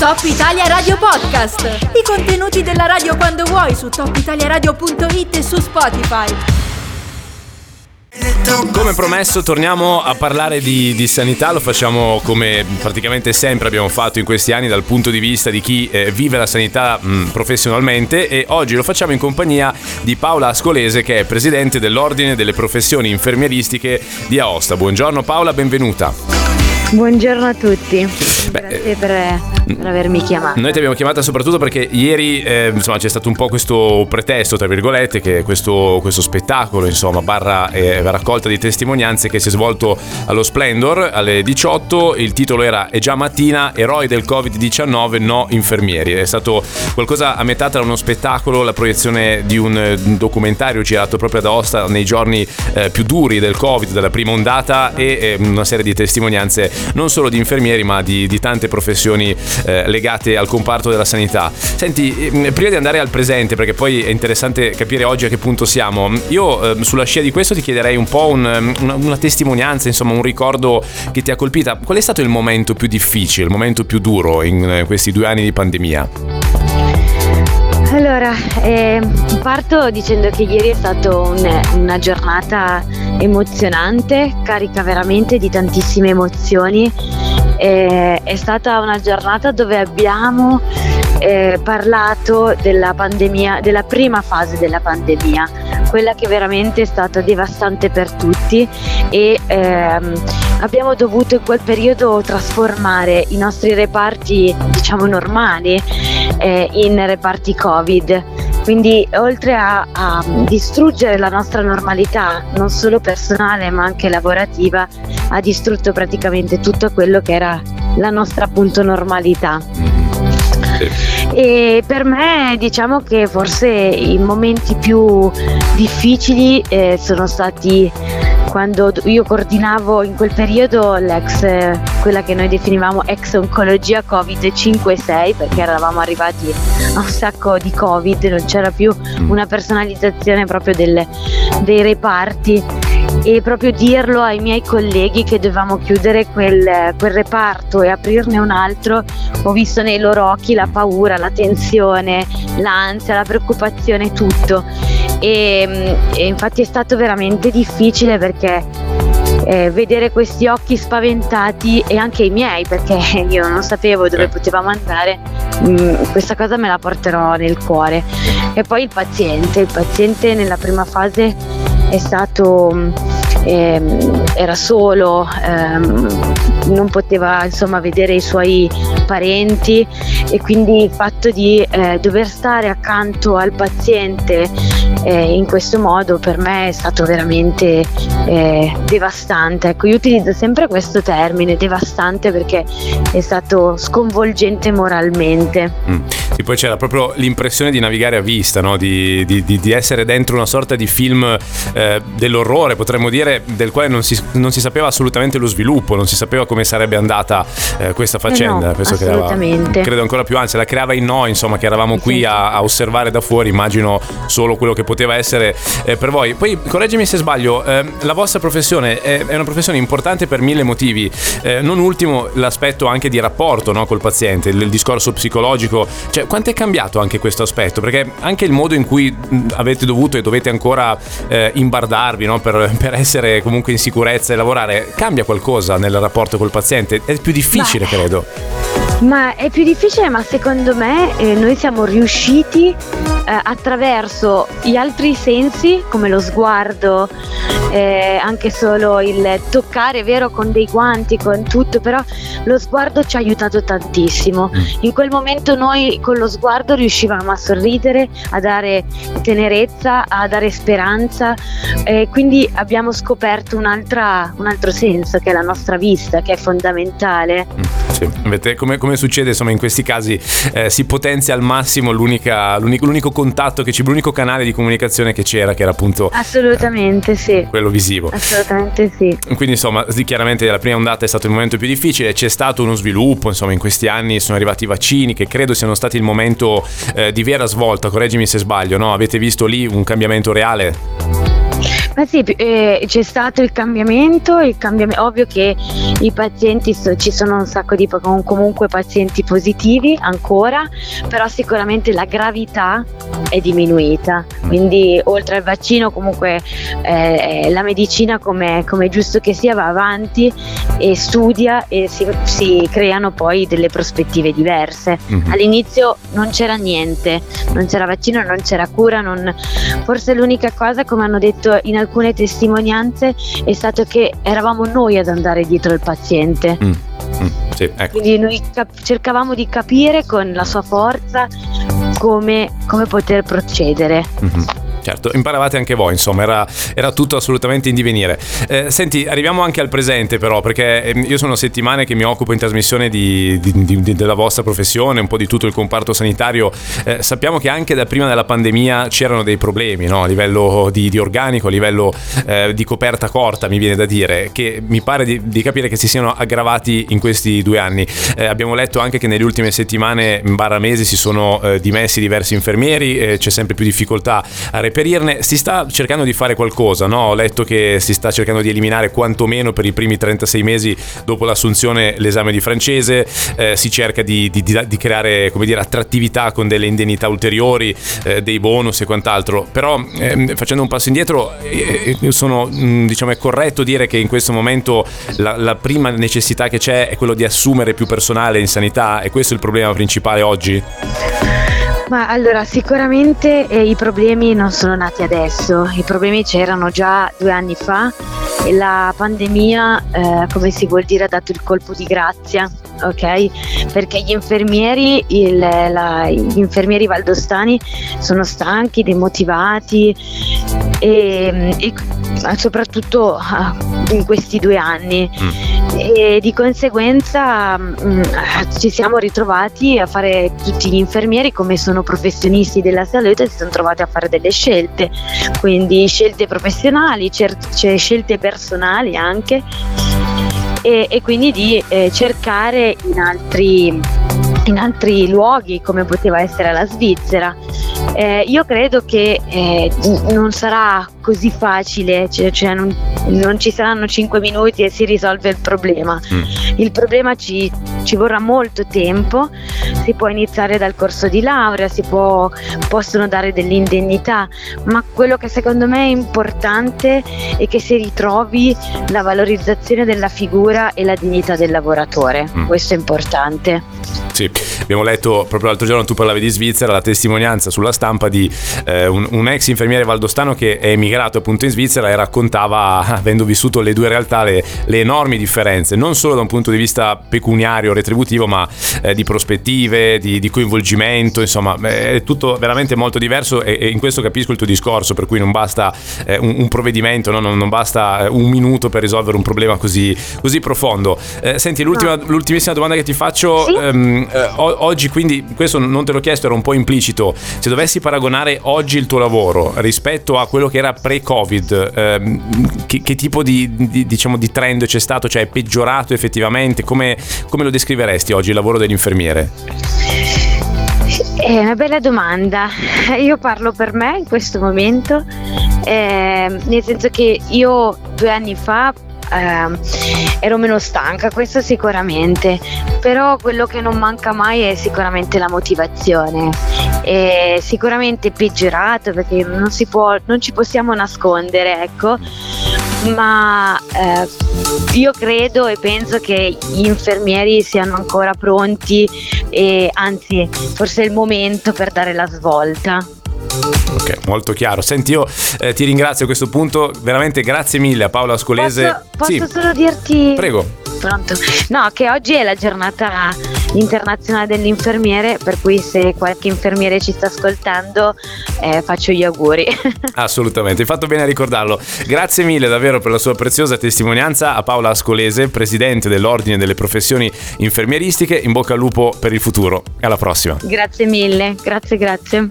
Top Italia Radio Podcast. I contenuti della radio quando vuoi su topitaliaradio.it e su Spotify. Come promesso torniamo a parlare di, di, sanità, lo facciamo come praticamente sempre abbiamo fatto in questi anni dal punto di vista di chi eh, vive la sanità mh, professionalmente e oggi lo facciamo in compagnia di Paola Ascolese che è presidente dell'Ordine delle Professioni Infermieristiche di Aosta. Buongiorno Paola, benvenuta. Buongiorno a tutti, Beh, grazie per, per, avermi chiamato. Noi ti abbiamo chiamata soprattutto perché ieri eh, insomma, c'è stato un po' questo pretesto, tra virgolette, che questo, questo spettacolo, insomma, barra eh, raccolta di testimonianze che si è svolto allo Splendor alle 18. Il titolo era È già mattina, eroi del Covid-19, no infermieri. È stato qualcosa a metà tra uno spettacolo, la proiezione di un, un documentario girato proprio ad Aosta nei giorni eh, più duri del Covid, della prima ondata e eh, una serie di testimonianze non solo di infermieri ma di, di tante professioni eh, legate al comparto della sanità. Senti, ehm, prima di andare al presente, perché poi è interessante capire oggi a che punto siamo, io eh, sulla scia di questo ti chiederei un po' un, ehm, una, una, testimonianza, insomma un ricordo che ti ha colpita. Qual è stato il momento più difficile, il momento più duro in eh, questi due anni di pandemia? Allora, eh, parto dicendo che ieri è stata un, una giornata emozionante, carica veramente di tantissime emozioni. Eh, è stata una giornata dove abbiamo eh, parlato della pandemia, della prima fase della pandemia, quella che veramente è stata devastante per tutti e ehm, abbiamo dovuto in quel periodo trasformare i nostri reparti diciamo normali eh, in reparti covid quindi oltre a, a, distruggere la nostra normalità non solo personale ma anche lavorativa ha distrutto praticamente tutto quello che era la nostra appunto normalità. E per me diciamo che forse i momenti più difficili eh, sono stati quando io coordinavo in quel periodo l'ex, quella che noi definivamo ex oncologia Covid 5-6 perché eravamo arrivati a un sacco di Covid, non c'era più mm. una personalizzazione proprio delle, dei reparti e proprio dirlo ai miei colleghi che dovevamo chiudere quel, quel, reparto e aprirne un altro, ho visto nei loro occhi la paura, la tensione, l'ansia, la preoccupazione, tutto. E, e infatti è stato veramente difficile perché eh, vedere questi occhi spaventati e anche i miei perché io non sapevo dove potevamo andare, mh, mm, questa cosa me la porterò nel cuore. E poi il paziente, il paziente nella prima fase è stato ehm, era solo, ehm, non poteva insomma vedere i suoi parenti e quindi il fatto di eh, dover stare accanto al paziente eh, in questo modo per me è stato veramente eh, devastante. Ecco, io utilizzo sempre questo termine, devastante, perché è stato sconvolgente moralmente. Mm. Sì, poi c'era proprio l'impressione di navigare a vista, no? di, di, di, essere dentro una sorta di film eh, dell'orrore, potremmo dire, del quale non si, non si, sapeva assolutamente lo sviluppo, non si sapeva come sarebbe andata eh, questa eh, faccenda. No, Questo assolutamente. Creava, credo ancora più, anzi la creava in noi, insomma, che eravamo qui a, a osservare da fuori, immagino solo quello che poteva essere eh, per voi. Poi correggimi se sbaglio, eh, la vostra professione è, è, una professione importante per mille motivi, eh, non ultimo l'aspetto anche di rapporto no, col paziente, il, il, discorso psicologico, cioè quanto è cambiato anche questo aspetto? Perché anche il modo in cui avete dovuto e dovete ancora eh, imbardarvi no, per, per, essere comunque in sicurezza e lavorare, cambia qualcosa nel rapporto col paziente? È più difficile, Beh. credo. Ma è più difficile, ma secondo me eh, noi siamo riusciti eh, attraverso gli altri sensi, come lo sguardo, eh, anche solo il toccare, vero, con dei guanti, con tutto, però lo sguardo ci ha aiutato tantissimo. Mm. In quel momento noi con lo sguardo riuscivamo a sorridere, a dare tenerezza, a dare speranza, quindi abbiamo scoperto un altro senso che è la nostra vista, che è fondamentale. Mm, sì. Come, come come succede insomma in questi casi eh, si potenzia al massimo l'unico, l'unico contatto che c'è, l'unico canale di comunicazione che c'era che era appunto assolutamente eh, sì quello visivo. Assolutamente sì. Quindi insomma chiaramente la prima ondata è stato il momento più difficile c'è stato uno sviluppo insomma in questi anni sono arrivati i vaccini che credo siano stati il momento eh, di vera svolta correggimi se sbaglio no? avete visto lì un cambiamento reale Ma sì, eh, c'è stato il cambiamento, il cambiamento, ovvio che i pazienti, ci sono un sacco di comunque pazienti positivi ancora, però sicuramente la gravità è diminuita, quindi oltre al vaccino comunque eh, la medicina come, come giusto che sia va avanti e studia e si, si creano poi delle prospettive diverse. Mm-hmm. All'inizio non c'era niente, non c'era vaccino, non c'era cura, non... forse l'unica cosa come hanno detto in alcune testimonianze è stato che eravamo noi ad andare dietro il paziente. Mm. Mm, sì, ecco. Quindi noi cap- cercavamo di capire con la sua forza come, come poter procedere. Mm-hmm. Certo, imparavate anche voi, insomma, era, era tutto assolutamente in divenire. Eh, senti, arriviamo anche al presente però, perché ehm, io sono settimane che mi occupo in trasmissione di, di, di, della vostra professione, un po' di tutto il comparto sanitario. Eh, sappiamo che anche da prima della pandemia c'erano dei problemi, no? a livello di, organico, a livello eh, di coperta corta, mi viene da dire, che mi pare di, capire che si siano aggravati in questi due anni. Eh, abbiamo letto anche che nelle ultime settimane, barra mesi, si sono eh, dimessi diversi infermieri, eh, c'è sempre più difficoltà a reperirne. Si sta cercando di fare qualcosa, no? Ho letto che si sta cercando di eliminare quantomeno per i primi 36 mesi dopo l'assunzione l'esame di francese, eh, si cerca di, di, di creare come dire, attrattività con delle indennità ulteriori, eh, dei bonus e quant'altro. Però ehm, facendo un passo indietro, eh, eh sono, mm, diciamo, è corretto dire che in questo momento la, la prima necessità che c'è è quello di assumere più personale in sanità e questo è il problema principale oggi? Ma allora, sicuramente eh, i problemi non sono nati adesso, i problemi c'erano già due anni fa e la pandemia, eh, come si vuol dire, ha dato il colpo di grazia, ok? Perché gli infermieri, il, la, gli infermieri valdostani sono stanchi, demotivati e, e soprattutto ah, in questi due anni. Mm e di conseguenza mh, mm, ci siamo ritrovati a fare tutti gli infermieri come sono professionisti della salute si sono trovati a fare delle scelte quindi scelte professionali cer- cioè scelte personali anche e, e quindi di eh, cercare in altri in altri luoghi come poteva essere la Svizzera. Eh, io credo che eh, non sarà così facile, cioè, cioè non, non, ci saranno 5 minuti e si risolve il problema. Mm. Il problema ci, ci, vorrà molto tempo, si può iniziare dal corso di laurea, si può, possono dare delle indennità, ma quello che secondo me è importante è che si ritrovi la valorizzazione della figura e la dignità del lavoratore. Mm. Questo è importante. Sì, abbiamo letto proprio l'altro giorno, tu parlavi di Svizzera, la testimonianza sulla stampa di eh, un, un, ex infermiere valdostano che è emigrato appunto in Svizzera e raccontava, avendo vissuto le due realtà, le, le enormi differenze, non solo da un punto di vista pecuniario, retributivo, ma eh, di prospettive, di, di, coinvolgimento, insomma, è tutto veramente molto diverso e, e, in questo capisco il tuo discorso, per cui non basta eh, un, un, provvedimento, no? non, non, basta eh, un minuto per risolvere un problema così, così profondo. Eh, senti, l'ultima, no. l'ultimissima domanda che ti faccio... Sì? Ehm, eh, oggi quindi, questo non te l'ho chiesto, era un po' implicito, se dovessi paragonare oggi il tuo lavoro rispetto a quello che era pre-Covid, ehm, che, che, tipo di, di, diciamo, di, trend c'è stato? Cioè è peggiorato effettivamente? Come, come lo descriveresti oggi il lavoro dell'infermiere? È una bella domanda. Io parlo per me in questo momento, eh, nel senso che io due anni fa eh, ero meno stanca, questo sicuramente, però quello che non manca mai è sicuramente la motivazione. È sicuramente peggiorato perché non, può, non ci possiamo nascondere, ecco, ma eh, io credo e penso che gli infermieri siano ancora pronti e anzi forse è il momento per dare la svolta. Ok, molto chiaro. Senti, io eh, ti ringrazio a questo punto, veramente grazie mille a Paola Ascolese. Posso, posso sì. solo dirti... Prego. Pronto? No, che oggi è la giornata internazionale dell'infermiere, per cui se qualche infermiere ci sta ascoltando eh, faccio gli auguri. Assolutamente, hai fatto bene a ricordarlo. Grazie mille davvero per la sua preziosa testimonianza a Paola Ascolese, presidente dell'Ordine delle Professioni Infermieristiche. In bocca al lupo per il futuro. Alla prossima. Grazie mille, grazie, grazie.